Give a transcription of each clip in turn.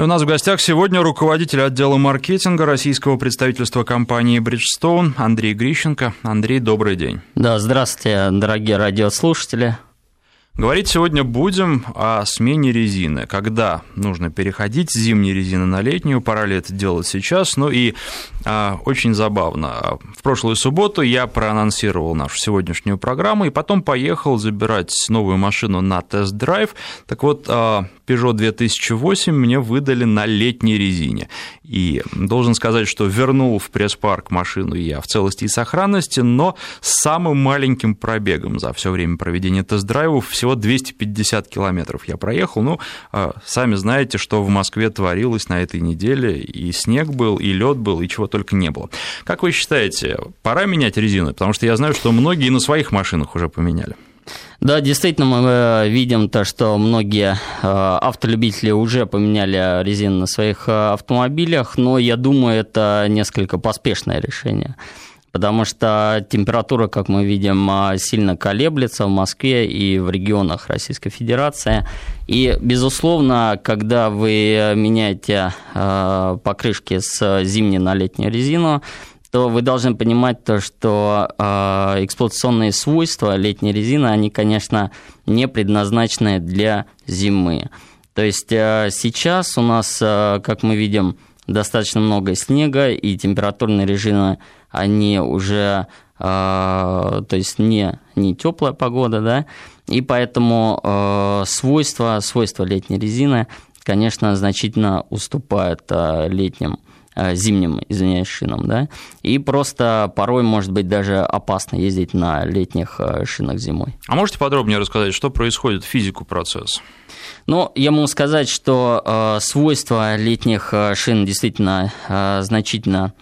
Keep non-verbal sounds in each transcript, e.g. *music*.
И у нас в гостях сегодня руководитель отдела маркетинга российского представительства компании Bridgestone Андрей Грищенко. Андрей, добрый день. Да, здравствуйте, дорогие радиослушатели. Говорить сегодня будем о смене резины. Когда нужно переходить с зимней резины на летнюю, пора ли это делать сейчас? Ну и очень забавно. В прошлую субботу я проанонсировал нашу сегодняшнюю программу и потом поехал забирать новую машину на тест-драйв. Так вот, а, Peugeot 2008 мне выдали на летней резине. И должен сказать, что вернул в пресс-парк машину я в целости и сохранности, но с самым маленьким пробегом за все время проведения тест-драйвов, всего 250 километров я проехал. Ну, а, сами знаете, что в Москве творилось на этой неделе, и снег был, и лед был, и чего только не было. Как вы считаете, пора менять резину? Потому что я знаю, что многие на своих машинах уже поменяли. Да, действительно, мы э, видим то, что многие э, автолюбители уже поменяли резину на своих э, автомобилях, но я думаю, это несколько поспешное решение потому что температура, как мы видим, сильно колеблется в Москве и в регионах Российской Федерации. И, безусловно, когда вы меняете покрышки с зимней на летнюю резину, то вы должны понимать то, что э, эксплуатационные свойства летней резины, они, конечно, не предназначены для зимы. То есть э, сейчас у нас, э, как мы видим, достаточно много снега, и температурные режимы, они уже, э, то есть не, не теплая погода, да, и поэтому э, свойства, свойства летней резины, конечно, значительно уступают э, летним зимним, извиняюсь, шинам, да, и просто порой может быть даже опасно ездить на летних э, шинах зимой. А можете подробнее рассказать, что происходит в физику процесса? Ну, я могу сказать, что э, свойства летних э, шин действительно э, значительно,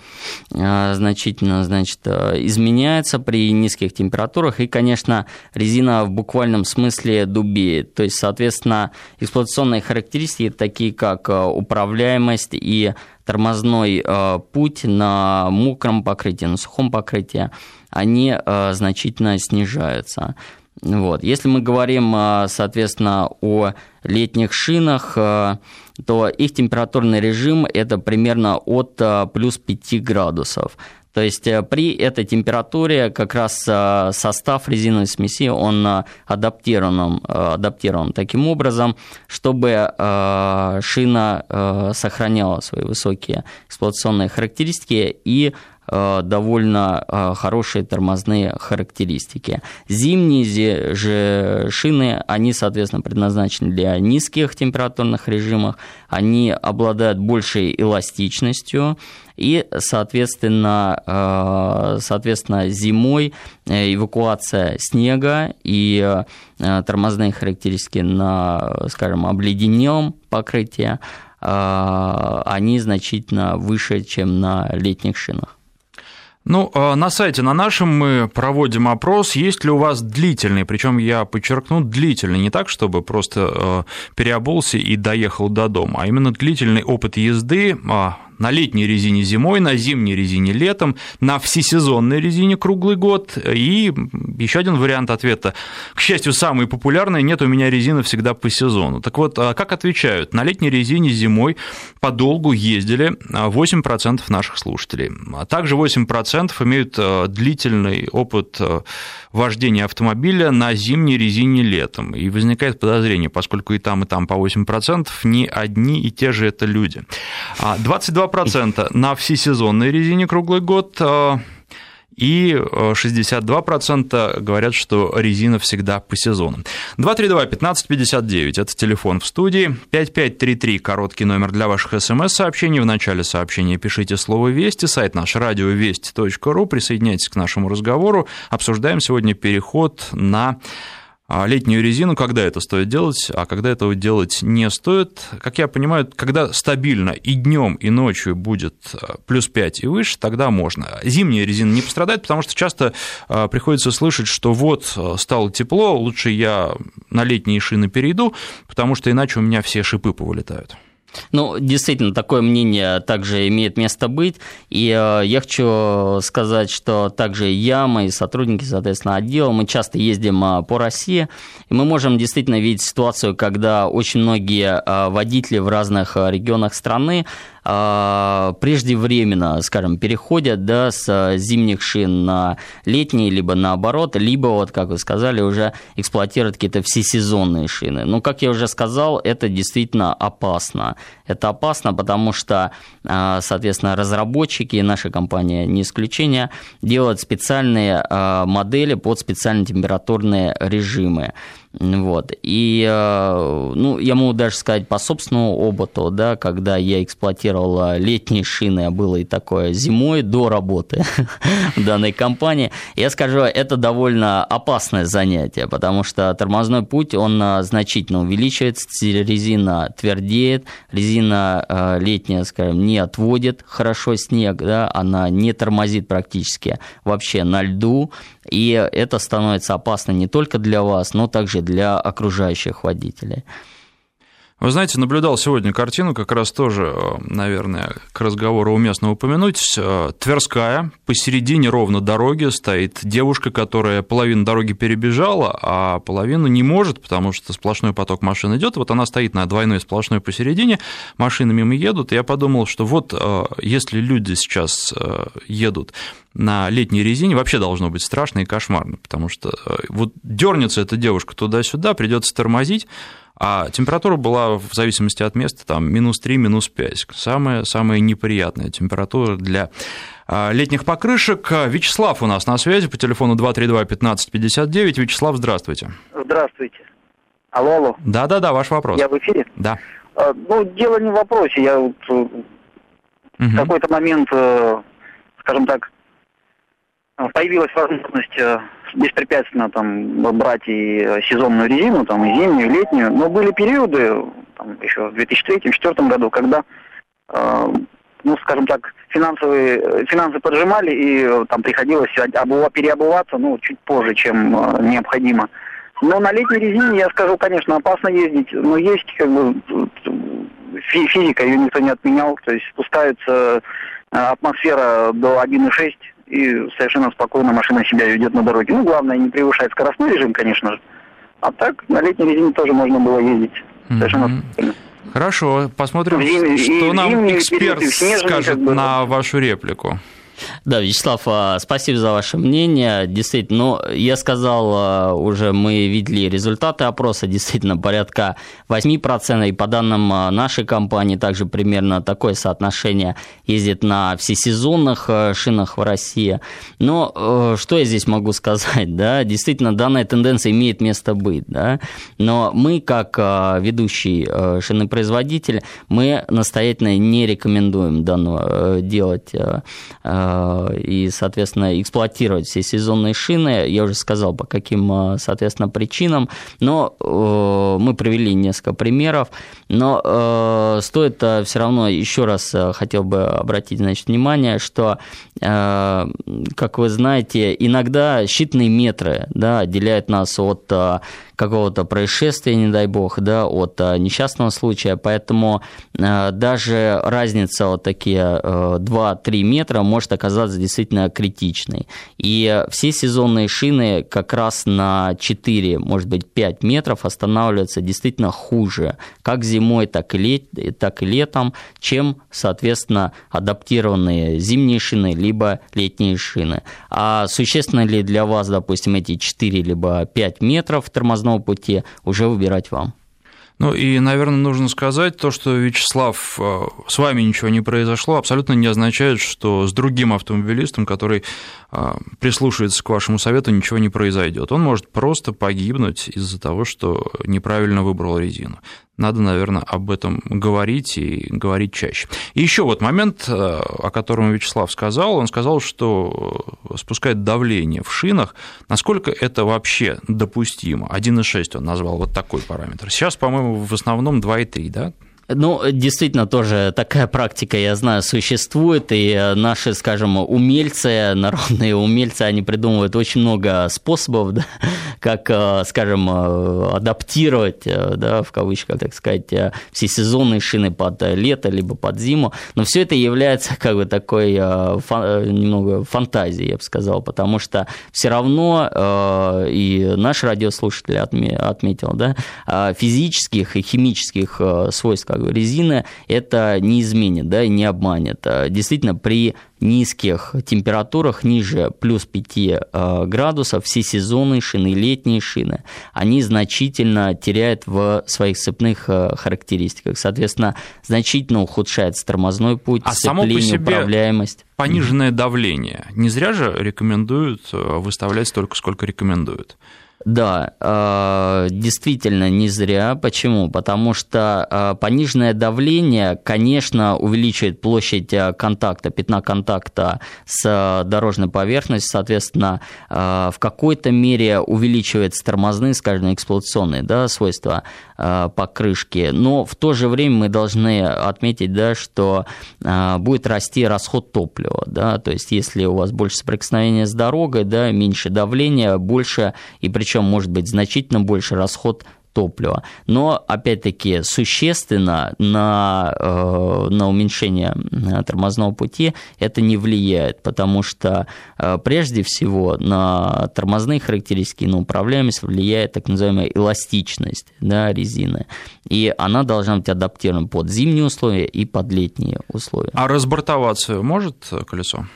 э, значительно значит, э, изменяются при низких температурах, и, конечно, резина в буквальном смысле дубеет. То есть, соответственно, эксплуатационные характеристики, такие как э, управляемость и тормозной э, путь на мокром покрытии, на сухом покрытии, они э, значительно снижаются. Вот. Если мы говорим, э, соответственно, о летних шинах, э, то их температурный режим это примерно от э, плюс 5 градусов. То есть при этой температуре как раз состав резиновой смеси, он адаптирован, адаптирован таким образом, чтобы шина сохраняла свои высокие эксплуатационные характеристики и Э, довольно э, хорошие тормозные характеристики. Зимние же шины, они, соответственно, предназначены для низких температурных режимов, они обладают большей эластичностью, и, соответственно, э, соответственно зимой эвакуация снега и тормозные характеристики на, скажем, обледенелом покрытии, они значительно выше, чем на летних шинах. Ну, а на сайте на нашем мы проводим опрос, есть ли у вас длительный, причем я подчеркну, длительный, не так, чтобы просто э, переобулся и доехал до дома, а именно длительный опыт езды а, на летней резине зимой, на зимней резине летом, на всесезонной резине круглый год. И еще один вариант ответа. К счастью, самый популярный, нет у меня резины всегда по сезону. Так вот, а как отвечают? На летней резине зимой подолгу ездили 8% наших слушателей. А также 8% имеют длительный опыт вождения автомобиля на зимней резине летом. И возникает подозрение, поскольку и там, и там по 8%, не одни и те же это люди. 22 52% на всесезонной резине круглый год, э, и 62% э, говорят, что резина всегда по сезону. 232-1559 – это телефон в студии. 5533 – короткий номер для ваших смс-сообщений. В начале сообщения пишите слово «Вести», сайт наш радиовести.ру. Присоединяйтесь к нашему разговору. Обсуждаем сегодня переход на а летнюю резину, когда это стоит делать, а когда этого делать не стоит. Как я понимаю, когда стабильно и днем, и ночью будет а, плюс 5 и выше, тогда можно. Зимняя резина не пострадает, потому что часто а, приходится слышать, что вот стало тепло, лучше я на летние шины перейду, потому что иначе у меня все шипы повылетают. Ну, действительно, такое мнение также имеет место быть. И э, я хочу сказать, что также я, мои сотрудники, соответственно, отдела, мы часто ездим э, по России, и мы можем действительно видеть ситуацию, когда очень многие э, водители в разных регионах страны преждевременно, скажем, переходят да, с зимних шин на летние, либо наоборот, либо, вот как вы сказали, уже эксплуатируют какие-то всесезонные шины. Но, как я уже сказал, это действительно опасно. Это опасно, потому что, а, соответственно, разработчики, и наша компания не исключение, делают специальные а, модели под специальные температурные режимы. Вот. И э, ну, я могу даже сказать по собственному опыту, да, когда я эксплуатировал летние шины, а было и такое зимой до работы *laughs* данной компании, я скажу, это довольно опасное занятие, потому что тормозной путь, он э, значительно увеличивается, резина твердеет, резина э, летняя, скажем, не отводит хорошо снег, да, она не тормозит практически вообще на льду, и это становится опасно не только для вас, но также для окружающих водителей. Вы знаете, наблюдал сегодня картину, как раз тоже, э, наверное, к разговору уместно упомянуть. Э, Тверская, посередине ровно дороги стоит девушка, которая половину дороги перебежала, а половину не может, потому что сплошной поток машин идет. Вот она стоит на двойной сплошной посередине, машины мимо едут. И я подумал, что вот э, если люди сейчас едут на летней резине вообще должно быть страшно и кошмарно, потому что вот дернется эта девушка туда-сюда, придется тормозить, а температура была, в зависимости от места, там минус 3, минус 5. Самая, самая неприятная температура для а, летних покрышек. Вячеслав у нас на связи по телефону 232-1559. Вячеслав, здравствуйте. Здравствуйте. Алло, алло. Да-да-да, ваш вопрос. Я в эфире? Да. А, ну, дело не в вопросе. Я вот угу. в какой-то момент, э, скажем так, появилась возможность э, беспрепятственно там брать и сезонную резину, там и зимнюю, и летнюю. Но были периоды, там, еще в 2003-2004 году, когда, э, ну, скажем так, финансовые, финансы поджимали, и э, там приходилось обува, переобуваться, ну, чуть позже, чем э, необходимо. Но на летней резине, я скажу, конечно, опасно ездить, но есть как бы физика, ее никто не отменял, то есть спускается э, атмосфера до 1,6 и совершенно спокойно машина себя ведет на дороге. Ну, главное, не превышать скоростной режим, конечно же. А так, на летней резине тоже можно было ездить. Совершенно mm-hmm. Хорошо, посмотрим, зимний, что нам эксперт скажет как бы, на вашу реплику. Да, Вячеслав, а, спасибо за ваше мнение. Действительно, ну, я сказал а, уже, мы видели результаты опроса, действительно, порядка 8%, и по данным а, нашей компании также примерно такое соотношение ездит на всесезонных шинах в России. Но что я здесь могу *laughs* сказать, да, действительно, данная тенденция имеет место быть, да, но мы, как ведущий шинопроизводитель, мы настоятельно не рекомендуем данного делать Э, и, соответственно, эксплуатировать все сезонные шины. Я уже сказал, по каким, э, соответственно, причинам. Но э, мы привели несколько примеров. Но стоит все равно еще раз хотел бы обратить значит, внимание, что, как вы знаете, иногда считанные метры да, отделяют нас от какого-то происшествия, не дай бог, да, от а, несчастного случая, поэтому а, даже разница вот такие 2-3 э, метра может оказаться действительно критичной. И все сезонные шины как раз на 4, может быть, 5 метров останавливаются действительно хуже, как зимой, так и, лет, так и летом, чем, соответственно, адаптированные зимние шины, либо летние шины. А существенно ли для вас, допустим, эти 4 либо 5 метров тормозного пути уже выбирать вам. Ну и, наверное, нужно сказать то, что, Вячеслав, э, с вами ничего не произошло, абсолютно не означает, что с другим автомобилистом, который э, прислушивается к вашему совету, ничего не произойдет. Он может просто погибнуть из-за того, что неправильно выбрал резину надо, наверное, об этом говорить и говорить чаще. И еще вот момент, э, о котором Вячеслав сказал, он сказал, что э, спускает давление в шинах. Насколько это вообще допустимо? 1,6 он назвал вот такой параметр. Сейчас, по-моему, в основном 2,3, да? Ну, действительно, тоже такая практика, я знаю, существует, и наши, скажем, умельцы, народные умельцы, они придумывают очень много способов, да, как, э, скажем, э, адаптировать, э, да, в кавычках, так сказать, все сезонные шины под лето, либо под зиму, но все это является как бы такой немного фантазией, я бы сказал, потому что все равно, и наш радиослушатель отметил, да, физических и химических свойств как бы, резины это не изменит, да, и не обманет. Действительно, при низких температурах, ниже плюс 5 э, градусов, все сезонные шины, летние шины, они значительно теряют в своих цепных э, характеристиках. Соответственно, значительно ухудшается тормозной путь, а само по себе управляемость. Пониженное давление. Не зря же рекомендуют выставлять столько, сколько рекомендуют. Да, э, действительно не зря. Почему? Потому что э, пониженное давление, конечно, увеличивает площадь э, контакта, пятна контакта с дорожной поверхностью, соответственно, в какой-то мере увеличивает тормозные, скажем, эксплуатационные да, свойства покрышки. Но в то же время мы должны отметить, да, что будет расти расход топлива. Да, то есть, если у вас больше соприкосновения с дорогой, да, меньше давления, больше, и причем причем может быть значительно больше расход топлива. Но, опять-таки, существенно на, э, на уменьшение э, тормозного пути это не влияет, потому что э, прежде всего на тормозные характеристики, на управляемость влияет так называемая эластичность да, резины. И она должна быть адаптирована под зимние условия и под летние условия. А разбортоваться может колесо?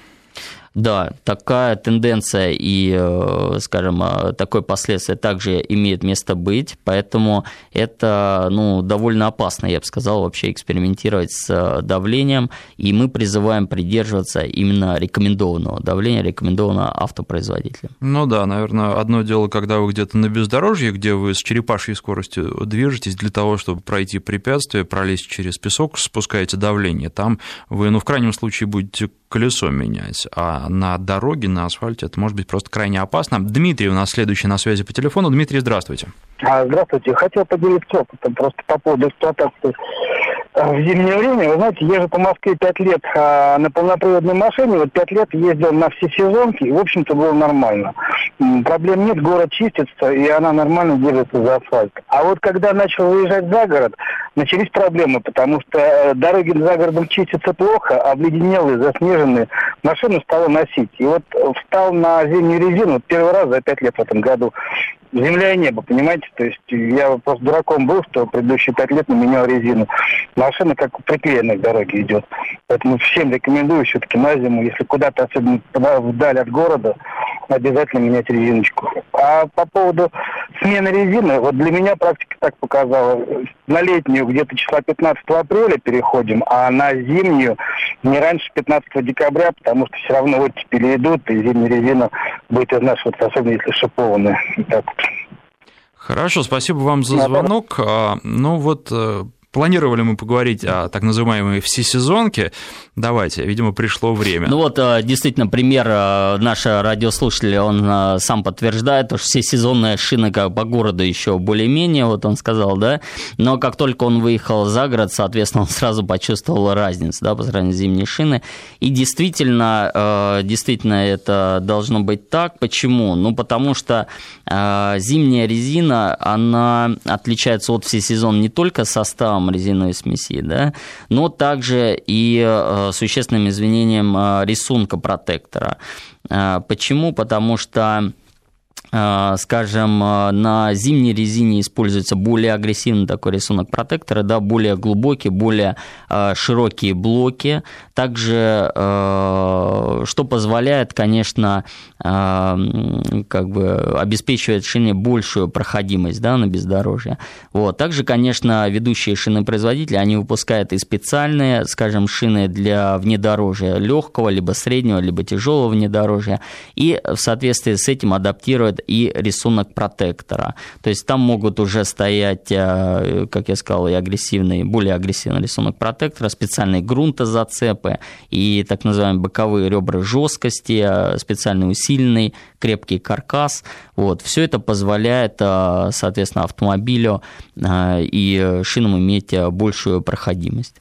Да, такая тенденция и, э, скажем, э, такое последствие также имеет место быть, поэтому это ну, довольно опасно, я бы сказал, вообще экспериментировать с э, давлением, и мы призываем придерживаться именно рекомендованного давления, рекомендованного автопроизводителем. Ну да, наверное, одно дело, когда вы где-то на бездорожье, где вы с черепашьей скоростью движетесь для того, чтобы пройти препятствие, пролезть через песок, спускаете давление, там вы, ну, в крайнем случае, будете колесо менять, а на дороге, на асфальте это может быть просто крайне опасно. Дмитрий у нас следующий на связи по телефону. Дмитрий, здравствуйте. А, здравствуйте. Хотел поделиться опытом просто по поводу эксплуатации в зимнее время. Вы знаете, езжу по Москве пять лет а на полноприводной машине. Вот пять лет ездил на все сезонки, и, в общем-то, было нормально. Проблем нет, город чистится, и она нормально держится за асфальт. А вот когда начал выезжать за город, начались проблемы, потому что э, дороги за городом чистятся плохо, обледенелые, заснеженные. Машину стало носить. И вот встал на зимнюю резину первый раз за пять лет в этом году земля и небо, понимаете? То есть я просто дураком был, что предыдущие пять лет не менял резину. Машина как приклеенная к дороге идет. Поэтому всем рекомендую все-таки на зиму, если куда-то, особенно вдаль от города, обязательно менять резиночку. А по поводу смены резины, вот для меня практика так показала. На летнюю где-то числа 15 апреля переходим, а на зимнюю не раньше 15 декабря, потому что все равно оттепели идут, и зимняя резина будет изнашиваться, особенно если шипованная. Так Хорошо, спасибо вам за звонок. А, ну вот э, Планировали мы поговорить о так называемой всесезонке. Давайте, видимо, пришло время. Ну вот, э, действительно, пример э, нашего радиослушателя, он э, сам подтверждает, что всесезонная шина как по городу еще более-менее, вот он сказал, да, но как только он выехал за город, соответственно, он сразу почувствовал разницу, да, по сравнению с зимней шиной. И действительно, действительно это должно быть так. Почему? Ну, потому что зимняя резина, она отличается от всесезон не только составом, там резиновой смеси, да, но также и э, существенным изменением э, рисунка протектора. Э, почему? Потому что скажем, на зимней резине используется более агрессивный такой рисунок протектора, да, более глубокий, более широкие блоки, также, что позволяет, конечно, как бы обеспечивает шине большую проходимость да, на бездорожье. Вот. Также, конечно, ведущие шинопроизводители, они выпускают и специальные, скажем, шины для внедорожья легкого, либо среднего, либо тяжелого внедорожья, и в соответствии с этим адаптируют и рисунок протектора. То есть там могут уже стоять, э, как я сказал, и агрессивный, более агрессивный рисунок протектора, специальные грунтозацепы и так называемые боковые ребра жесткости, э, специальный усиленный крепкий каркас. Вот. Все это позволяет, соответственно, автомобилю и шинам иметь большую проходимость.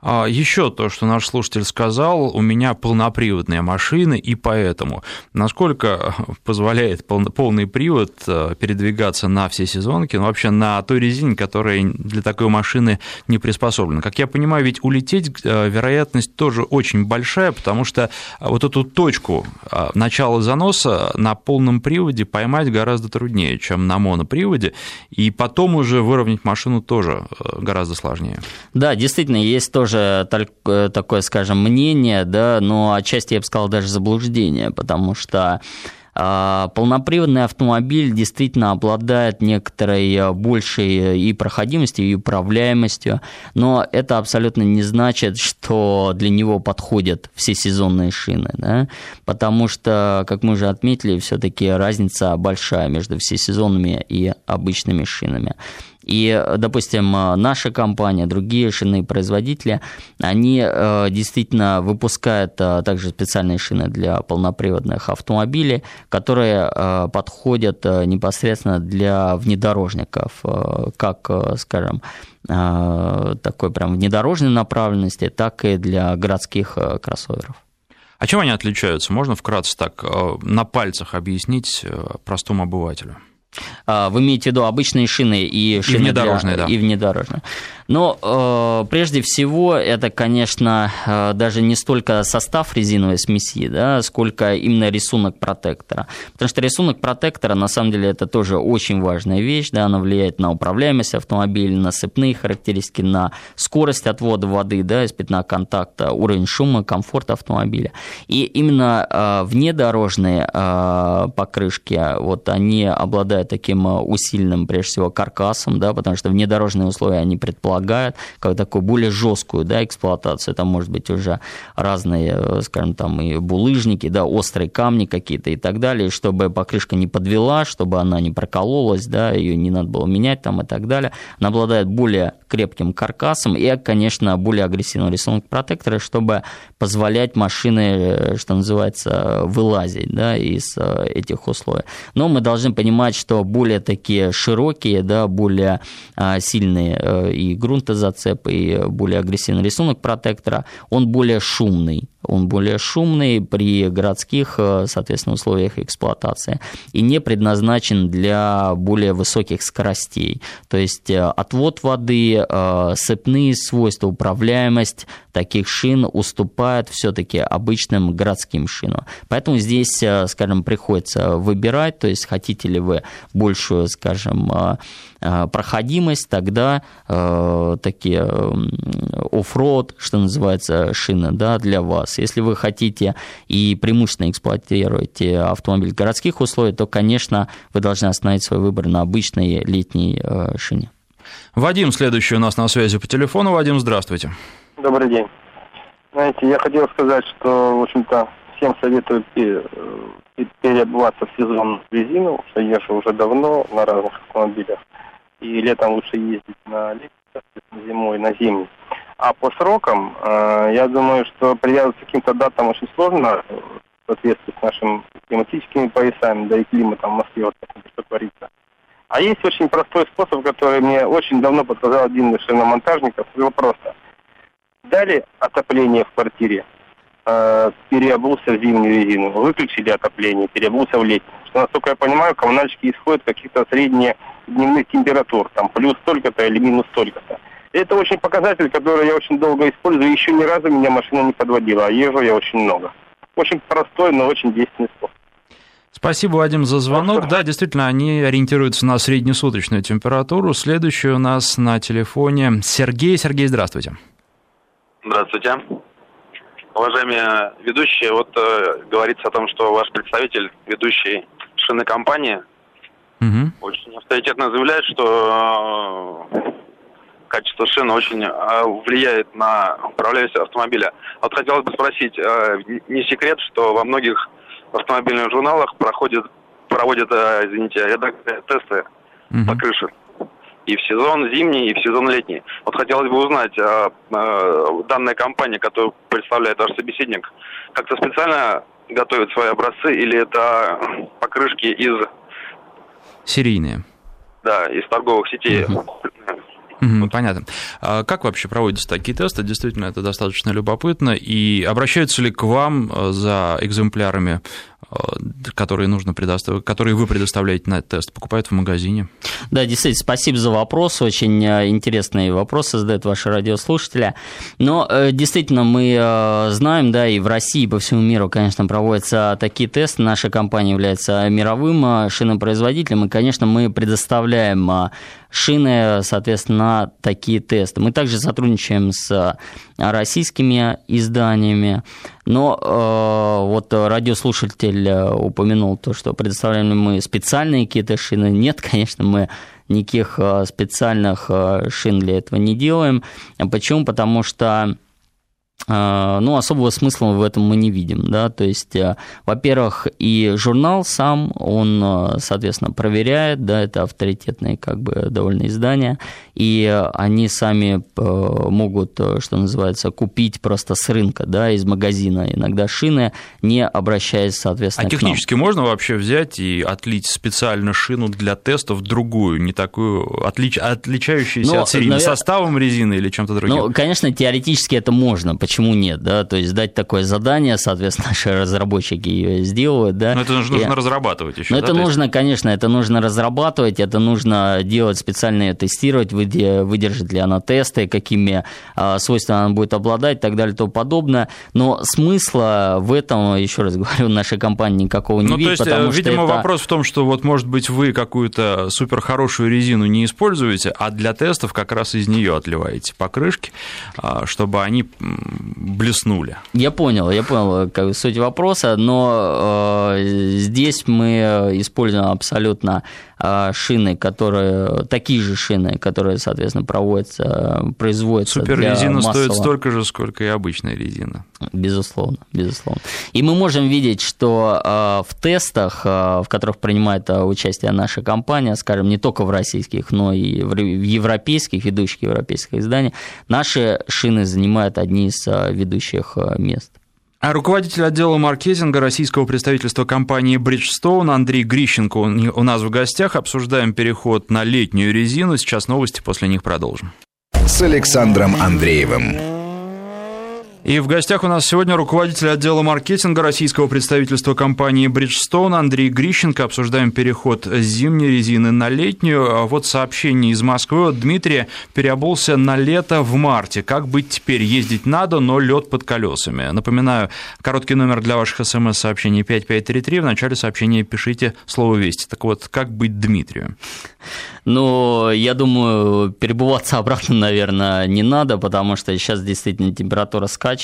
А еще то, что наш слушатель сказал, у меня полноприводная машина, и поэтому, насколько позволяет полный привод э, передвигаться на все сезонки, ну, вообще на той резине, которая для такой машины не приспособлена. Как я понимаю, ведь улететь э, вероятность тоже очень большая, потому что вот эту точку э, начала заноса на полном приводе поймать гораздо труднее, чем на моноприводе, и потом уже выровнять машину тоже гораздо сложнее. Да, действительно, есть тоже тоже э, такое, скажем, мнение, да, но отчасти я бы сказал даже заблуждение, потому что а, полноприводный автомобиль действительно обладает некоторой э, большей и проходимостью, и управляемостью, но это абсолютно не значит, что для него подходят все сезонные шины, да? потому что, как мы уже отметили, все-таки разница большая между всесезонными и обычными шинами. И, допустим, наша компания, другие шинные производители, они э, действительно выпускают э, также специальные шины для полноприводных автомобилей, которые э, подходят непосредственно для внедорожников, как, скажем, такой прям внедорожной направленности, так и для городских кроссоверов. А чем они отличаются? Можно вкратце так на пальцах объяснить простому обывателю? А, вы имеете в виду обычные шины и шины и внедорожные, для... да. и внедорожные. Но э, прежде всего это, конечно, э, даже не столько состав резиновой смеси, да, сколько именно рисунок протектора. Потому что рисунок протектора, на самом деле, это тоже очень важная вещь, да, она влияет на управляемость автомобиля, на сыпные характеристики, на скорость отвода воды, да, из пятна контакта, уровень шума, комфорт автомобиля. И именно э, внедорожные э, покрышки, вот они обладают таким э, усиленным, прежде всего, каркасом, да, потому что внедорожные условия, они предполагают предполагает как такую более жесткую да, эксплуатацию. Это может быть уже разные, э, скажем, там и булыжники, да, острые камни какие-то и так далее, чтобы покрышка не подвела, чтобы она не прокололась, да, ее не надо было менять там и так далее. Она обладает более крепким каркасом и, конечно, более агрессивным рисунок протектора, чтобы позволять машины, э, что называется, вылазить да, из э, этих условий. Но мы должны понимать, что более такие широкие, да, более сильные и грунтозацеп и более агрессивный рисунок протектора, он более шумный он более шумный при городских, э, соответственно, условиях эксплуатации и не предназначен для более высоких скоростей. То есть э, отвод воды, э, сыпные свойства, управляемость таких шин уступает все-таки обычным городским шинам. Поэтому здесь, скажем, приходится выбирать, то есть хотите ли вы большую, скажем, проходимость, тогда такие оффроад, что называется, шины да, для вас если вы хотите и преимущественно эксплуатируете автомобиль в городских условиях, то, конечно, вы должны остановить свой выбор на обычной летней э, шине. Вадим, следующий у нас на связи по телефону. Вадим, здравствуйте. Добрый день. Знаете, я хотел сказать, что, в общем-то, всем советую переобуваться в сезон резину, что езжу уже давно на разных автомобилях. И летом лучше ездить на летний, зимой на зимний. А по срокам, э, я думаю, что привязываться к каким-то датам очень сложно э, в соответствии с нашими климатическими поясами, да и климатом в Москве, вот что творится. А есть очень простой способ, который мне очень давно подсказал один из шиномонтажников. Его просто. Дали отопление в квартире, э, переобулся в зимнюю резину, выключили отопление, переобулся в летнюю. Что, насколько я понимаю, коммунальщики исходят каких-то средних дневных температур, там плюс столько-то или минус столько-то. Это очень показатель, который я очень долго использую. Еще ни разу меня машина не подводила, а езжу я очень много. Очень простой, но очень действенный способ. Спасибо, Вадим, за звонок. Хорошо. Да, действительно, они ориентируются на среднесуточную температуру. Следующий у нас на телефоне Сергей. Сергей, здравствуйте. Здравствуйте. Уважаемые ведущие, вот э, говорится о том, что ваш представитель, ведущий шинной компании. Очень авторитетно заявляет, что э, качество шин очень а, влияет на управляемость автомобиля. Вот хотелось бы спросить, а, не секрет, что во многих автомобильных журналах проходит проводят, извините, тесты угу. по крыше и в сезон зимний, и в сезон летний. Вот хотелось бы узнать, данная компания, которую представляет ваш собеседник, как-то специально готовит свои образцы или это покрышки из... Серийные. Да, из торговых сетей. Угу. Угу, понятно. А как вообще проводятся такие тесты? Действительно, это достаточно любопытно. И обращаются ли к вам э, за экземплярами которые нужно предоставить, которые вы предоставляете на тест, покупают в магазине? Да, действительно, спасибо за вопрос. Очень э, интересные вопросы задают ваши радиослушатели. Но э, действительно, мы знаем, да, и в России, и по всему миру, конечно, проводятся такие тесты. Наша компания является мировым шинопроизводителем, и, конечно, мы предоставляем шины, соответственно, на такие тесты. Мы также сотрудничаем с российскими изданиями, но э, вот радиослушатель э, упомянул то, что предоставляем ли мы специальные какие-то шины. Нет, *laughs* конечно, мы никаких э, специальных э, шин для этого не делаем. Почему? Потому что ну, особого смысла в этом мы не видим, да, то есть, э, во-первых, и журнал сам, он, э, соответственно, проверяет, да, это авторитетные, как бы, довольно издания, и они сами э, могут, что называется, купить просто с рынка, да, из магазина иногда шины, не обращаясь, соответственно, А технически можно вообще взять и отлить специально шину для тестов другую, не такую, отлич... отличающуюся Но, от серийной, навер... составом резины или чем-то другим? Ну, конечно, теоретически это можно, почему нет, да, то есть дать такое задание, соответственно, *laughs* наши разработчики ее сделают, да. Но это нужно и... разрабатывать еще, Но да, это нужно, есть... конечно, это нужно разрабатывать, это нужно делать специальное тестировать, выдержит ли она тесты, какими а, свойствами она будет обладать и так далее и тому подобное, но смысла в этом, еще раз *laughs* говорю, нашей компании никакого не ну, видит, то есть, потому видимо, это... вопрос в том, что вот, может быть, вы какую-то супер хорошую резину не используете, а для тестов как раз из нее отливаете покрышки, а, чтобы они блеснули. Я понял, я понял как, суть вопроса, но э, здесь мы используем абсолютно э, шины, которые такие же шины, которые, соответственно, проводятся, производятся. Суперрезина массового... стоит столько же, сколько и обычная резина. Безусловно, безусловно. И мы можем видеть, что э, в тестах, э, в которых принимает участие наша компания, скажем, не только в российских, но и в европейских, ведущих европейских изданиях, наши шины занимают одни из ведущих мест. А руководитель отдела маркетинга российского представительства компании Bridgestone Андрей Грищенко у нас в гостях. Обсуждаем переход на летнюю резину. Сейчас новости, после них продолжим. С Александром Андреевым. И в гостях у нас сегодня руководитель отдела маркетинга российского представительства компании Bridgestone Андрей Грищенко. Обсуждаем переход зимней резины на летнюю. А вот сообщение из Москвы. Дмитрий переобулся на лето в марте. Как быть теперь? Ездить надо, но лед под колесами. Напоминаю, короткий номер для ваших смс-сообщений 5533. В начале сообщения пишите слово «Вести». Так вот, как быть Дмитрию? Ну, я думаю, перебываться *laughs* обратно, наверное, не надо, потому что сейчас действительно температура скачет.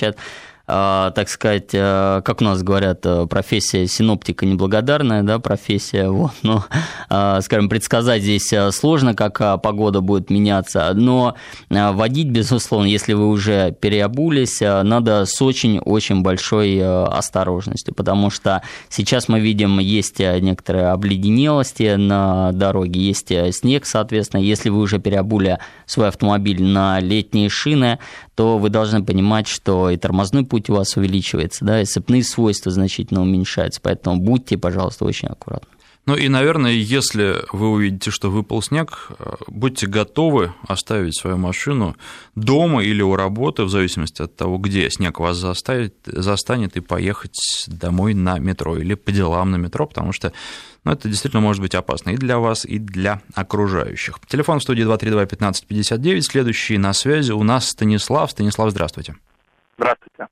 А, так сказать, э, как у нас говорят, э, профессия синоптика неблагодарная, да, профессия, *laughs* вот, но, а, скажем, предсказать здесь э, сложно, как погода будет меняться, но водить, безусловно, если вы уже переобулись, надо с очень-очень большой осторожностью, потому что сейчас мы видим, есть некоторые обледенелости на дороге, есть снег, соответственно, если вы уже переобули свой автомобиль на летние шины, то вы должны понимать, что и тормозной путь у вас увеличивается, да, и цепные свойства значительно уменьшаются, поэтому будьте, пожалуйста, очень аккуратны. Ну и, наверное, если вы увидите, что выпал снег, будьте готовы оставить свою машину дома или у работы, в зависимости от того, где снег вас заставит, застанет, и поехать домой на метро или по делам на метро, потому что ну, это действительно может быть опасно и для вас, и для окружающих. Телефон в студии 232-1559, следующий на связи у нас Станислав. Станислав, здравствуйте. Здравствуйте.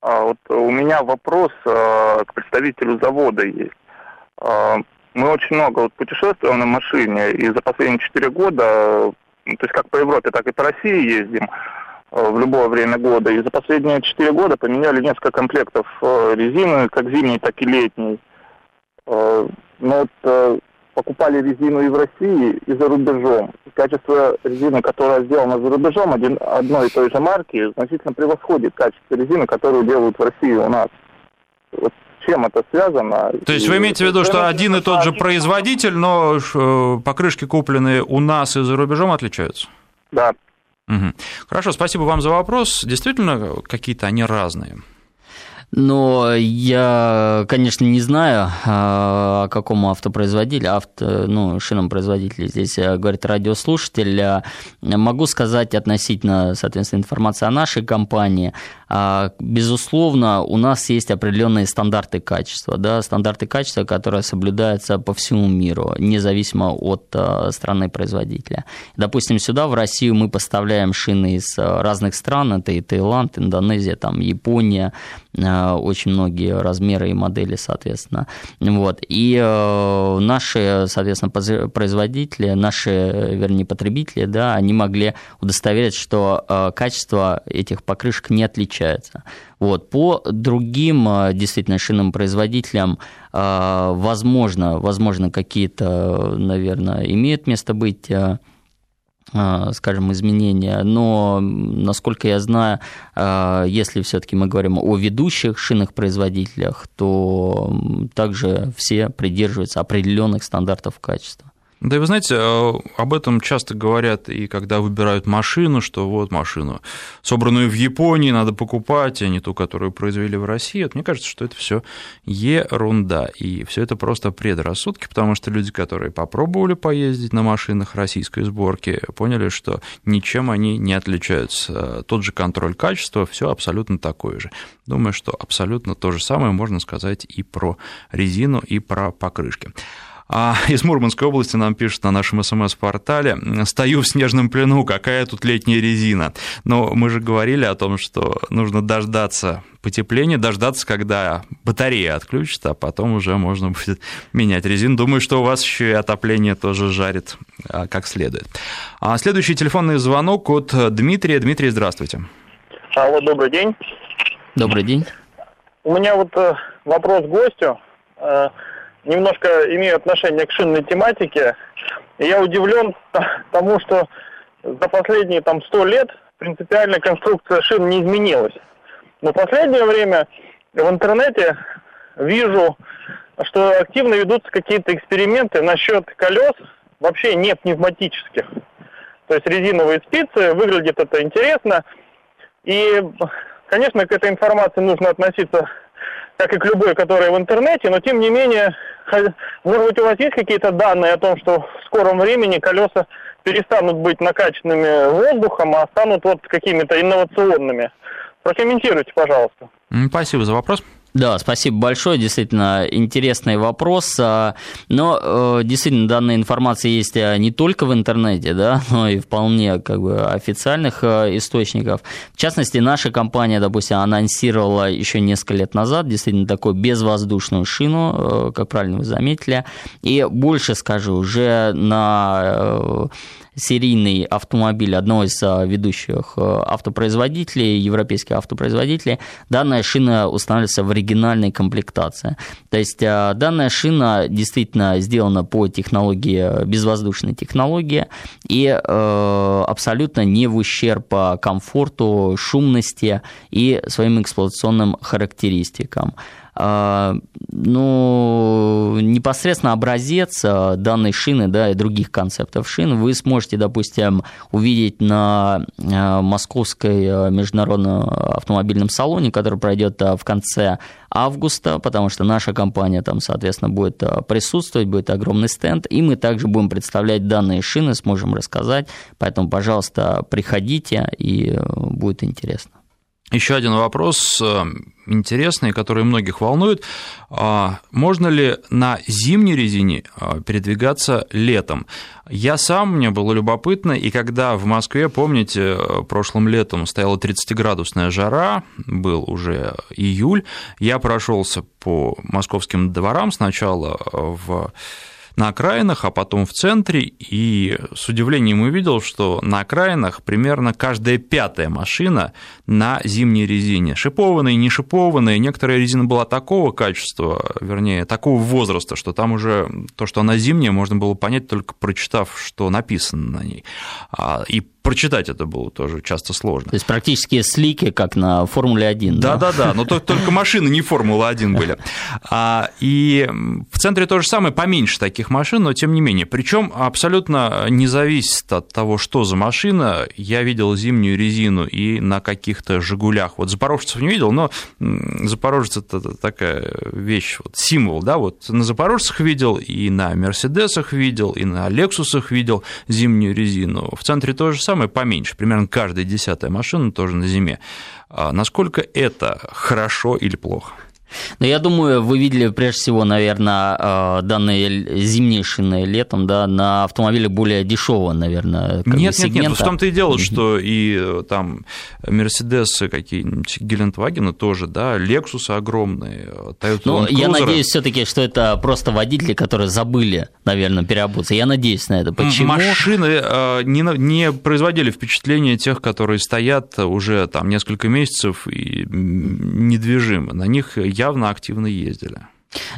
А, вот у меня вопрос а, к представителю завода есть. А, мы очень много вот путешествуем на машине, и за последние четыре года, то есть как по Европе, так и по России ездим в любое время года. И за последние четыре года поменяли несколько комплектов резины, как зимней, так и летней. Но вот покупали резину и в России, и за рубежом. И качество резины, которая сделана за рубежом, один, одной и той же марки, значительно превосходит качество резины, которую делают в России у нас. Вот чем это связано. То есть вы имеете в виду, что один и тот же производитель, но э, покрышки, купленные у нас и за рубежом, отличаются? Да. Угу. Хорошо, спасибо вам за вопрос. Действительно, какие-то они разные. Но я, конечно, не знаю, а, о каком автопроизводителе, авто, ну, шинопроизводителе здесь э, говорит радиослушатель. А, могу сказать относительно, соответственно, информации о нашей компании. А, безусловно, у нас есть определенные стандарты качества, да, стандарты качества, которые соблюдаются по всему миру, независимо от страны производителя. Допустим, сюда, в Россию, мы поставляем шины из разных стран, это и Таиланд, Индонезия, там, Япония, очень многие размеры и модели, соответственно. Вот. И э, наши, соответственно, производители, наши, вернее, потребители, да, они могли удостоверить, что э, качество этих покрышек не отличается. Вот. По другим э, действительно шинным производителям, возможно, возможно какие-то, наверное, имеют место быть скажем, изменения, но, насколько я знаю, а, если все-таки мы говорим о ведущих шинных производителях, то также все придерживаются определенных стандартов качества. Да и вы знаете, э, об этом часто говорят и когда выбирают машину, что вот машину, собранную в Японии, надо покупать, а не ту, которую произвели в России. Вот мне кажется, что это все ерунда, и все это просто предрассудки, потому что люди, которые попробовали поездить на машинах российской сборки, поняли, что ничем они не отличаются. Тот же контроль качества, все абсолютно такое же. Думаю, что абсолютно то же самое можно сказать и про резину, и про покрышки. А из Мурманской области нам пишут на нашем СМС-портале «Стою в снежном плену, какая тут летняя резина». Но мы же говорили о том, что нужно дождаться потепления, дождаться, когда батарея отключится, а потом уже можно будет менять резину. Думаю, что у вас еще и отопление тоже жарит а, как следует. А следующий телефонный звонок от Дмитрия. Дмитрий, здравствуйте. Алло, добрый день. Добрый день. У меня вот э, вопрос к гостю. Немножко имею отношение к шинной тематике. Я удивлен *laughs* тому, что за последние там сто лет принципиально конструкция шин не изменилась. Но в последнее время в интернете вижу, что активно ведутся какие-то эксперименты насчет колес, вообще не пневматических. То есть резиновые спицы, выглядит это интересно. И, конечно, к этой информации нужно относиться как и к любой, которая в интернете, но тем не менее может быть, у вас есть какие-то данные о том, что в скором времени колеса перестанут быть накачанными воздухом, а станут вот какими-то инновационными? Прокомментируйте, пожалуйста. Спасибо за вопрос. Да, спасибо большое, действительно интересный вопрос. А, но э, действительно данная информация есть а, не только в интернете, да, *laughs* но и вполне как бы официальных э, источников. В частности, наша компания, допустим, анонсировала еще несколько лет назад действительно такую безвоздушную шину, э, как правильно вы заметили. И больше скажу, уже на серийный автомобиль одного из а, ведущих а, автопроизводителей, европейских автопроизводителей, данная шина устанавливается в оригинальной комплектации. То есть а, данная шина действительно сделана по технологии, безвоздушной технологии, и абсолютно не в ущерб комфорту, шумности и своим эксплуатационным характеристикам. А, ну, непосредственно образец а, данной шины да, и других концептов шин вы сможете, допустим, увидеть на а, Московской международном автомобильном салоне, который пройдет в конце августа, потому что наша компания там, соответственно, будет присутствовать, будет огромный стенд, и мы также будем представлять данные шины, сможем рассказать, поэтому, пожалуйста, приходите, и будет интересно. Еще один вопрос э, интересный, который многих волнует. А, можно ли на зимней резине э, передвигаться летом? Я сам, мне было любопытно, и когда в Москве, помните, э, прошлым летом стояла 30-градусная жара, был уже июль, я прошелся по московским дворам сначала в на окраинах, а потом в центре, и с удивлением увидел, что на окраинах примерно каждая пятая машина на зимней резине. Шипованные, не шипованные, некоторая резина была такого качества, вернее, такого возраста, что там уже то, что она зимняя, можно было понять, только прочитав, что написано на ней. А, и прочитать это было тоже часто сложно. То есть практически слики, как на Формуле-1. Да-да-да, но только машины не Формула-1 были. А, и в центре то же самое, поменьше таких машин, но тем не менее. Причем абсолютно не зависит от того, что за машина. Я видел зимнюю резину и на каких-то «Жигулях». Вот запорожцев не видел, но запорожец – это такая вещь, вот, символ, да, вот на запорожцах видел, и на «Мерседесах» видел, и на «Лексусах» видел зимнюю резину. В центре то же самое, поменьше, примерно каждая десятая машина тоже на зиме. А насколько это хорошо или плохо? Но я думаю, вы видели прежде всего, наверное, э, данные зимние шины летом, да, на автомобиле более дешевого, наверное, как нет, нет, нет, в том-то и дело, что и э, там Мерседесы какие-нибудь, Гелендвагены тоже, да, Лексусы огромные, Toyota Ну, я надеюсь все таки что это просто водители, которые забыли, наверное, переобуться. Я надеюсь на это. Почему? Машины э, не, не производили впечатление тех, которые стоят уже там несколько месяцев и недвижимы. На них явно активно ездили.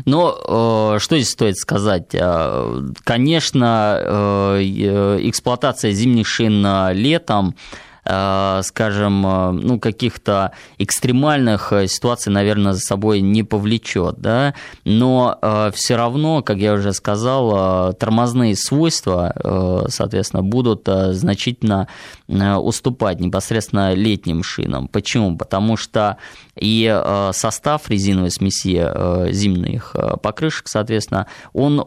Но э, что здесь стоит сказать? Э, конечно, э, эксплуатация зимних шин летом скажем, э, ну, каких-то экстремальных э, ситуаций, наверное, за собой не повлечет, да, но все равно, как я уже сказал, тормозные свойства, соответственно, будут значительно уступать непосредственно летним шинам. Почему? Потому что и состав резиновой смеси зимних покрышек, соответственно, он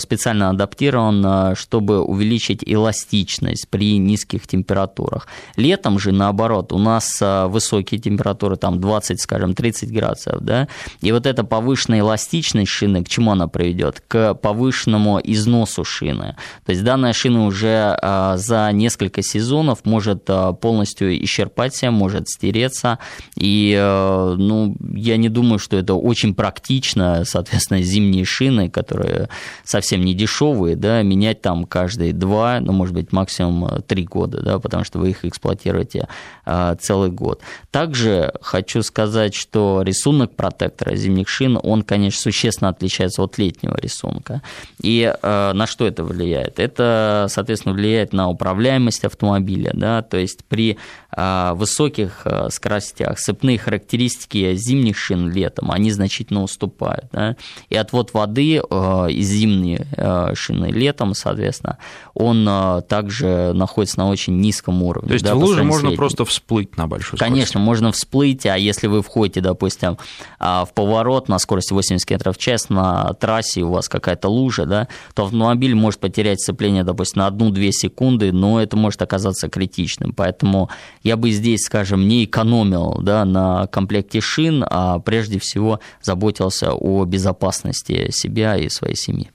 специально адаптирован, чтобы увеличить эластичность при низких температурах. Летом же, наоборот, у нас а, высокие температуры, там 20, скажем, 30 градусов, да, и вот эта повышенная эластичность шины, к чему она приведет? К повышенному износу шины. То есть данная шина уже а, за несколько сезонов может а, полностью исчерпать себя, может стереться, и, ну, я не думаю, что это очень практично, соответственно, зимние шины, которые совсем не дешевые, да, менять там каждые два, ну, может быть, максимум три года, да, потому что вы их эксплуатируете эксплуатируете а, целый год. Также хочу сказать, что рисунок протектора зимних шин, он, конечно, существенно отличается от летнего рисунка. И а, на что это влияет? Это, соответственно, влияет на управляемость автомобиля, да, то есть при а, высоких скоростях цепные характеристики зимних шин летом, они значительно уступают. Да? И отвод воды из зимние шины летом, соответственно, он также находится на очень низком уровне. То есть да, в луже можно просто всплыть на большую скорость. Конечно, можно всплыть, а если вы входите, допустим, а, в поворот на скорости 80 км в час на трассе, у вас какая-то лужа, да, то автомобиль может потерять сцепление, допустим, на 1-2 секунды, но это может оказаться критичным. Поэтому я бы здесь, скажем, не экономил да, на комплекте шин, а прежде всего заботился о безопасности себя и своей семьи.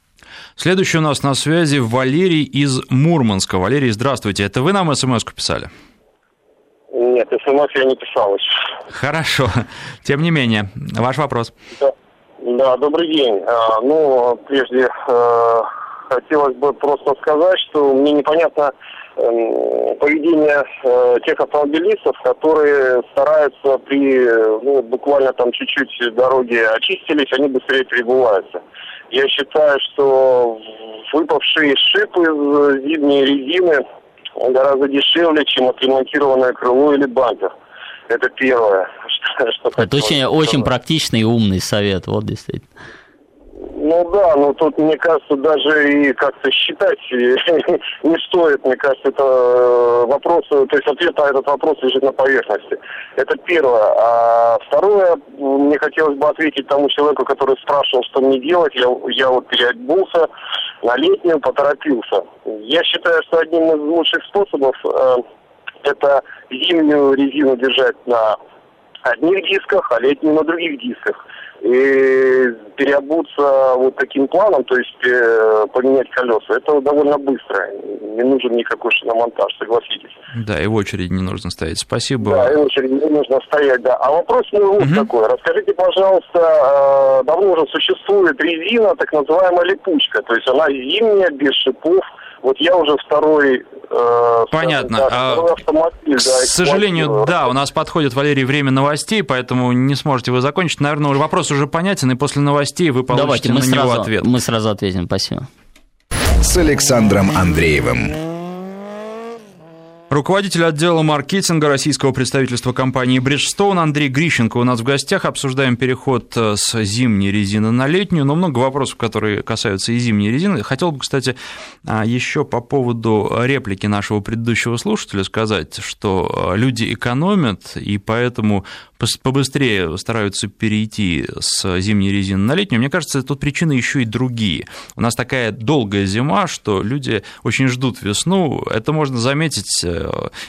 Следующий у нас на связи Валерий из Мурманска. Валерий, здравствуйте. Это вы нам смс писали? Нет, смс я не писал еще. Хорошо. Тем не менее, ваш вопрос. Да, да добрый день. А, ну, прежде э, хотелось бы просто сказать, что мне непонятно э, поведение э, тех автомобилистов, которые стараются при, ну, буквально там чуть-чуть дороги очистились, они быстрее перебываются. Я считаю, что выпавшие шипы из зимней резины гораздо дешевле, чем отремонтированное крыло или бампер. Это первое. Что, *laughs* что Это очень, очень практичный и умный совет, вот действительно. Ну да, но тут, мне кажется, даже и как-то считать *laughs* не стоит. Мне кажется, это э, вопрос, то есть ответ на этот вопрос лежит на поверхности. Это первое. А второе, мне хотелось бы ответить тому человеку, который спрашивал, что мне делать. Я, я вот переобулся на летнюю, поторопился. Я считаю, что одним из лучших способов э, это зимнюю резину держать на одних дисках, а летнюю на других дисках и переобуться вот таким планом, то есть э, поменять колеса, это довольно быстро. Не нужен никакой шиномонтаж, согласитесь. Да, и в очередь не нужно стоять. Спасибо. Да, и в очередь не нужно стоять, да. А вопрос мой вот угу. такой. Расскажите, пожалуйста, э, давно уже существует резина, так называемая липучка, то есть она зимняя, без шипов, вот я уже второй... Э, Понятно. Да, а, второй автомобиль, к да, сожалению, да, у нас подходит, Валерий, время новостей, поэтому не сможете вы закончить. Наверное, вопрос уже понятен, и после новостей вы получите Давайте, на мы него сразу, ответ. Мы сразу ответим, спасибо. С Александром Андреевым. Руководитель отдела маркетинга российского представительства компании Bridgestone Андрей Грищенко у нас в гостях. Обсуждаем переход э, с зимней резины на летнюю, но много вопросов, которые касаются и зимней резины. Хотел бы, кстати, а, еще по поводу реплики нашего предыдущего слушателя сказать, что э, люди экономят, и поэтому побыстрее стараются перейти с зимней резины на летнюю. Мне кажется, тут причины еще и другие. У нас такая долгая зима, что люди очень ждут весну. Это можно заметить э,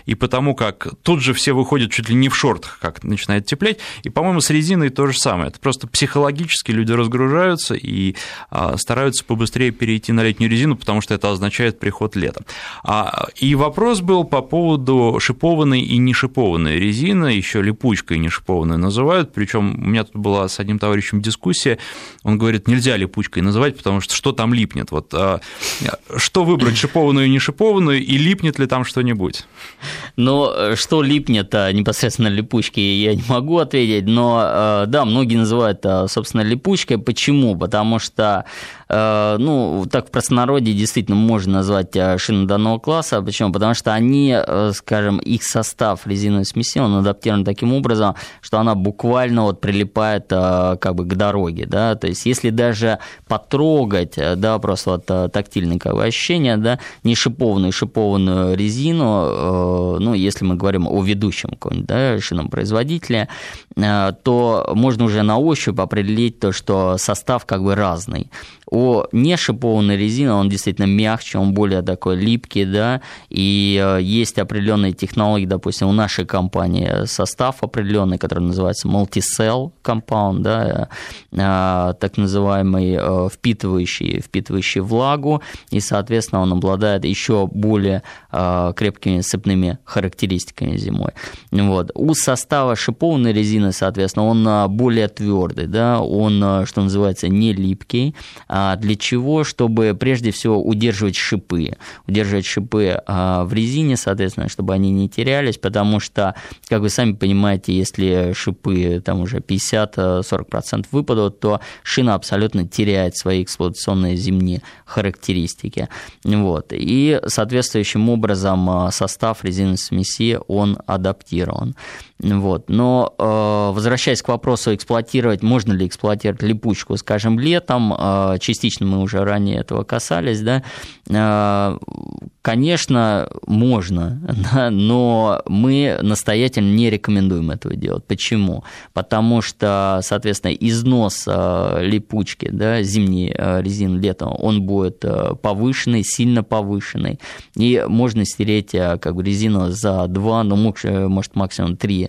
и потому, как тут же все выходят чуть ли не в шортах, как начинает теплеть. И, по-моему, с резиной то же самое. Это просто психологически люди разгружаются и а, стараются побыстрее перейти на летнюю резину, потому что это означает приход лета. А, и вопрос был по поводу шипованной и не шипованной резины, еще липучкой не шипованной называют. Причем у меня тут была с одним товарищем дискуссия. Он говорит, нельзя липучкой называть, потому что что там липнет? Вот а, что выбрать, шипованную и не шипованную, и липнет ли там что-нибудь? Но э, что липнет непосредственно липучки, я не могу ответить, но э, да, многие называют, а, собственно, липучкой. Почему? Потому что Э, ну, так в простонародье действительно можно назвать э, шины данного класса. Почему? Потому что они, э, скажем, их состав резиновой смеси, он адаптирован таким образом, что она буквально вот прилипает как бы к дороге, да, то есть если даже потрогать, да, просто вот тактильные как бы ощущения, да, не шипованную, шипованную резину, ну, если мы говорим о ведущем каком-нибудь, да, шинном производителе, то можно уже на ощупь определить то, что состав как бы разный о не шипованной резине, он действительно мягче, он более такой липкий, да, и э, есть определенные технологии, допустим, у нашей компании состав определенный, который называется multi-cell compound, да, э, так называемый э, впитывающий, впитывающий влагу, и, соответственно, он обладает еще более крепкими цепными характеристиками зимой. Вот. У состава шипованной резины, соответственно, он более твердый, да, он, что называется, не липкий, для чего? Чтобы прежде всего удерживать шипы. Удерживать шипы а, в резине, соответственно, чтобы они не терялись, потому что, как вы сами понимаете, если шипы там уже 50-40% выпадут, то шина абсолютно теряет свои эксплуатационные зимние характеристики. Вот. И соответствующим образом а, состав резиновой смеси, он адаптирован. Вот. Но э, возвращаясь к вопросу эксплуатировать, можно ли эксплуатировать липучку, скажем, летом, э, частично мы уже ранее этого касались, да, э, конечно, можно, *laughs* да, но мы настоятельно не рекомендуем этого делать. Почему? Потому что, соответственно, износ липучки, да, зимней резины летом, он будет повышенный, сильно повышенный, и можно стереть как бы резину за два, ну, может, максимум три Э,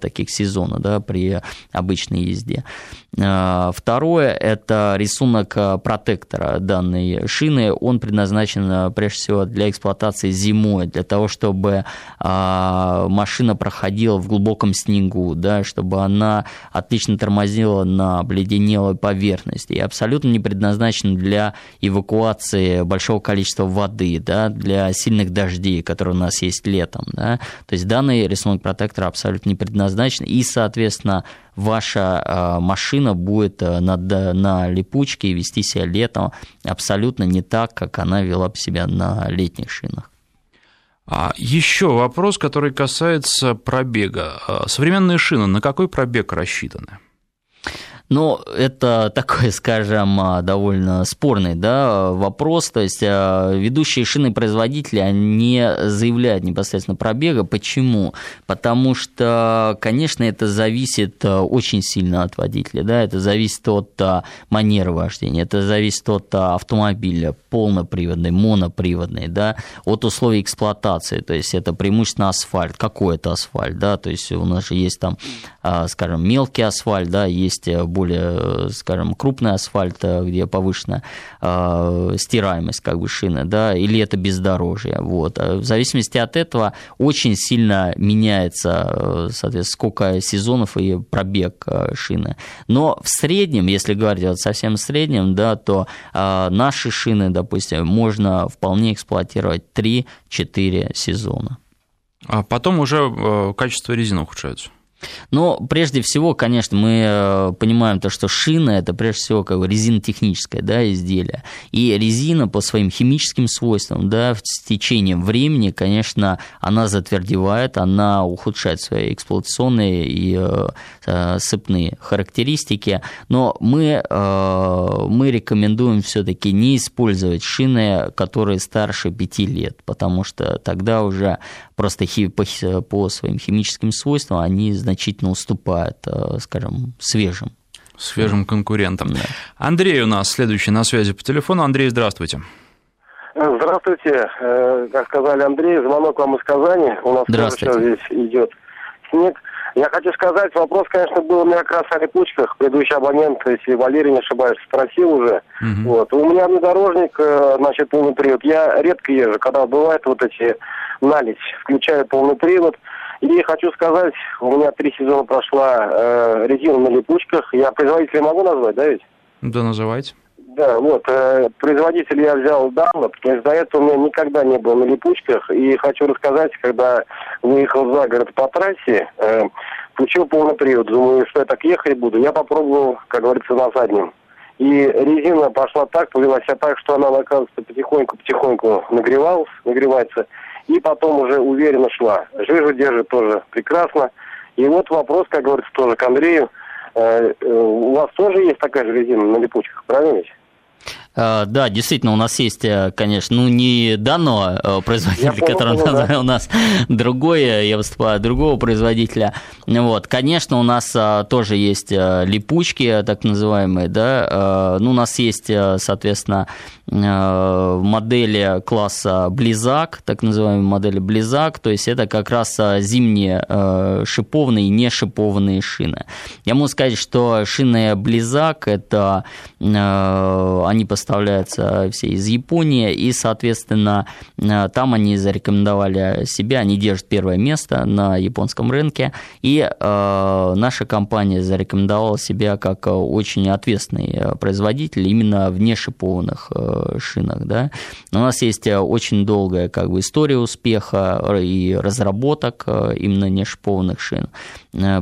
таких сезона да, при обычной езде. Э, второе – это рисунок э, протектора данной шины. Он предназначен прежде всего для эксплуатации зимой, для того, чтобы машина проходила в глубоком снегу, да, чтобы она отлично тормозила на обледенелой поверхности. И абсолютно не предназначен для эвакуации большого количества воды, да, для сильных дождей, которые у нас есть летом. Да. То есть данный рисунок протектора абсолютно не предназначен, и, соответственно, ваша а, машина будет э, на, на липучке вести себя летом абсолютно не так, как она вела бы себя на летних шинах. А еще вопрос, который касается пробега. А, современные шины на какой пробег рассчитаны? Ну, это такой, *laughs* скажем, а, довольно спорный да, вопрос. То есть а, ведущие шины производители не заявляют непосредственно пробега. Почему? Потому что, конечно, это зависит а, очень сильно от водителя. Да? Это зависит от манеры вождения, это зависит от автомобиля, полноприводный, моноприводный, да, от условий эксплуатации. То есть это преимущественно асфальт. Какой это асфальт? Да? То есть у нас же есть там, скажем, мелкий асфальт, да, есть более, скажем, крупный асфальт, э, где повышенная э, стираемость как бы шины, да, или это бездорожье. Вот. В зависимости от этого очень сильно меняется, э, соответственно, сколько сезонов и пробег шины. Но в среднем, если говорить вот совсем в среднем, да, то наши шины, допустим, можно вполне эксплуатировать 3-4 сезона. А потом уже качество резины ухудшается. Но прежде всего, конечно, мы э, понимаем то, что шина это прежде всего как бы резинотехническое да, изделие. И резина по своим химическим свойствам, да, с течением времени, конечно, она затвердевает, она ухудшает свои эксплуатационные и э, э сыпные характеристики. Но мы, э, мы рекомендуем все-таки не использовать шины, которые старше 5 лет, потому что тогда уже просто по, по своим химическим свойствам они значительно уступают, э, скажем, свежим. Свежим конкурентам. Да. Андрей у нас следующий на связи по телефону. Андрей, здравствуйте. Здравствуйте. Э, как сказали Андрей, звонок вам из Казани. У нас тоже сейчас здесь идет снег. Я хочу сказать, вопрос, конечно, был у меня как раз о липучках. Предыдущий абонент, если Валерий не ошибаюсь, спросил уже. Угу. Вот. У меня внедорожник, э, значит, полный привод. Я редко езжу, когда бывают вот эти налить, включаю полный привод. И хочу сказать, у меня три сезона прошла э, резина на липучках. Я производителя могу назвать, да ведь? Да, называйте. Да, вот, э, производитель я взял Dunlop, то есть до этого у меня никогда не было на липучках, и хочу рассказать, когда выехал за город по трассе, э, включил полный привод, думаю, что я так ехать буду, я попробовал, как говорится, на заднем. И резина пошла так, повела себя так, что она, оказывается, потихоньку-потихоньку нагревалась, нагревается, и потом уже уверенно шла. Жижу держит тоже прекрасно. И вот вопрос, как говорится, тоже к Андрею. Э, э, у вас тоже есть такая же резина на липучках, правильно? А, да, действительно, у нас есть, э, конечно, ну не данного э, производителя, который да. у нас другое, я выступаю от другого производителя. Вот, конечно, у нас тоже есть э, липучки, так называемые, да, ну, у нас есть, соответственно, модели класса Близак, так называемые модели Близак, то есть это как раз зимние шипованные и не шипованные шины. Я могу сказать, что шины Близак, это они по поставляются все из Японии, и, соответственно, э, там они зарекомендовали себя, они держат первое место на японском рынке, и э, наша компания зарекомендовала себя как очень ответственный э, производитель именно в нешипованных шинах. Да? У нас есть очень долгая как бы, история успеха и разработок именно нешипованных шин.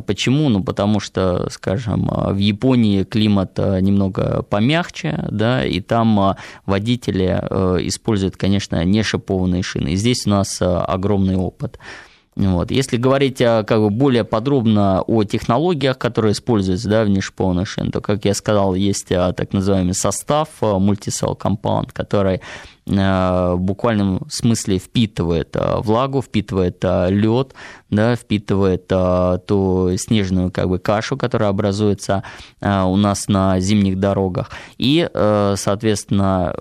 Почему? Ну, потому что, скажем, в Японии климат немного помягче, да, и там а, водители э, используют, конечно, не шипованные шины. И здесь у нас э, огромный опыт. Вот. Если говорить а, как бы более подробно о технологиях, которые используются да, в нешипованных шин, то, как я сказал, есть а, так называемый состав multisell compound, который в буквальном смысле впитывает э, влагу, впитывает э, лед, да, впитывает ту снежную как бы, кашу, которая образуется у нас на зимних дорогах. И, соответственно,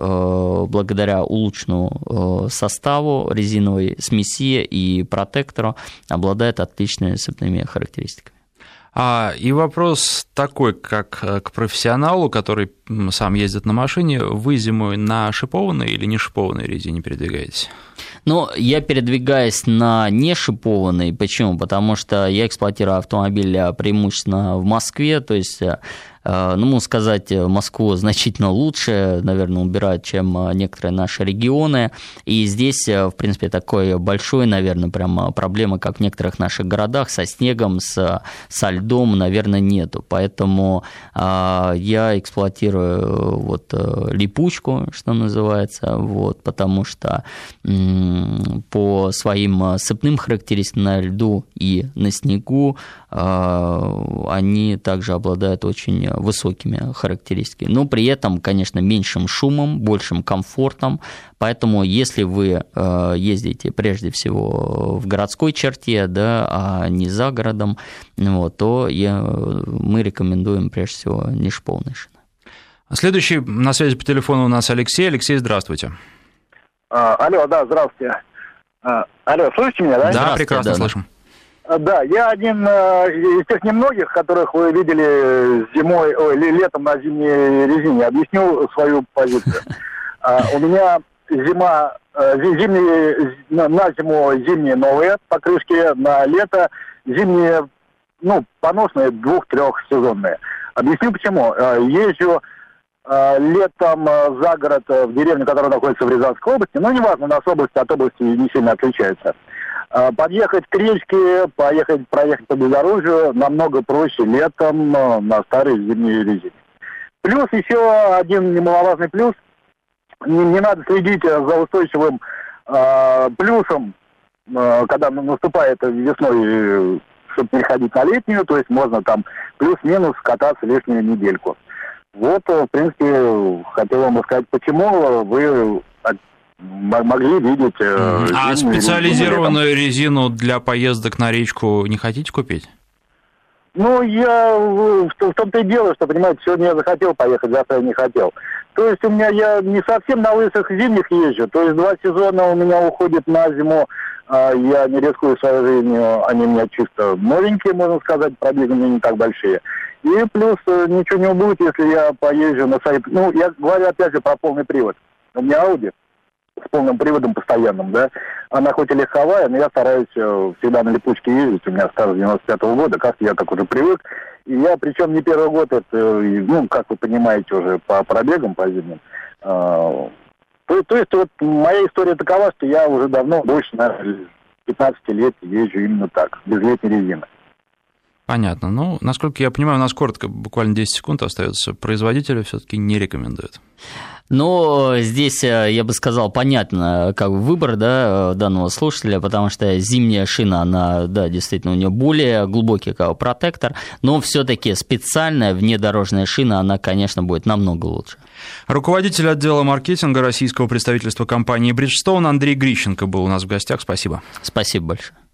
благодаря улучшенному составу резиновой смеси и протектору обладает отличными сыпными характеристиками. А, и вопрос такой, как э, к профессионалу, который сам ездит на машине, вы зимой на шипованной или не шипованной резине передвигаетесь? Ну, я передвигаюсь на не шипованной. Почему? Потому что я эксплуатирую автомобиль а, преимущественно в Москве, то есть э, ну, можно сказать, э, Москву значительно лучше, наверное, убирают, чем э, некоторые наши регионы. И здесь, в принципе, такой большой, наверное, прям проблемы, как в некоторых наших городах, со снегом, с, со льдом, наверное, нету. Поэтому я эксплуатирую вот липучку, что называется, вот, потому что по своим сыпным характеристикам на льду и на снегу они также обладают очень высокими характеристиками, но при этом, конечно, меньшим шумом, большим комфортом. Поэтому, если вы э, ездите прежде всего в городской черте, да, а не за городом, вот, то я, мы рекомендуем прежде всего нишполные шины. Следующий на связи по телефону у нас Алексей. Алексей, здравствуйте. А, алло, да, здравствуйте. А, алло, слышите меня, да? Да, прекрасно да, слышим. Да. А, да, я один э, из тех немногих, которых вы видели зимой, ой, летом на зимней резине. Объясню свою позицию. *laughs* А, у меня зима, э, зимние, на зиму зимние новые покрышки, на лето зимние, ну, поносные двух-трехсезонные. Объясню почему. Э, езжу летом за город в деревню, которая находится в Рязанской области, но неважно, у нас область от области не сильно отличается. А, подъехать к речке, поехать, проехать по бездорожью намного проще летом на старой зимней резине. Плюс еще один немаловажный плюс. Не, не надо следить за устойчивым э, плюсом, э, когда наступает весной, чтобы переходить на летнюю, то есть можно там плюс-минус кататься лишнюю недельку. Вот, в принципе, хотел вам сказать, почему вы могли видеть... Э, а специализированную резину для поездок на речку не хотите купить? Ну, я в, в том-то и дело, что, понимаете, сегодня я захотел поехать, завтра я не хотел. То есть у меня я не совсем на лысых зимних езжу, то есть два сезона у меня уходит на зиму, а я не рискую своей жизнью, они у меня чисто новенькие, можно сказать, пробеги у меня не так большие. И плюс э, ничего не будет, если я поезжу на своей... Ну, я говорю опять же про полный привод. У меня Audi с полным приводом постоянным, да. Она хоть и легковая, но я стараюсь э, всегда на липучке ездить. У меня стаж 95 -го года, как я так уже привык. И я, причем не первый год, это, ну, как вы понимаете, уже по пробегам, по зимним. А, то, то есть вот моя история такова, что я уже давно, больше, наверное, 15 лет езжу именно так, без летней резины. Понятно. Ну, насколько я понимаю, у нас коротко, буквально 10 секунд остается. Производители все-таки не рекомендуют. Но здесь, э, я бы сказал, понятно, как выбор да, данного слушателя, потому что зимняя шина, она, да, действительно, у нее более глубокий как протектор, но все-таки специальная внедорожная шина, она, конечно, будет намного лучше. Руководитель отдела маркетинга российского представительства компании Bridgestone Андрей Грищенко был у нас в гостях. Спасибо. Спасибо большое.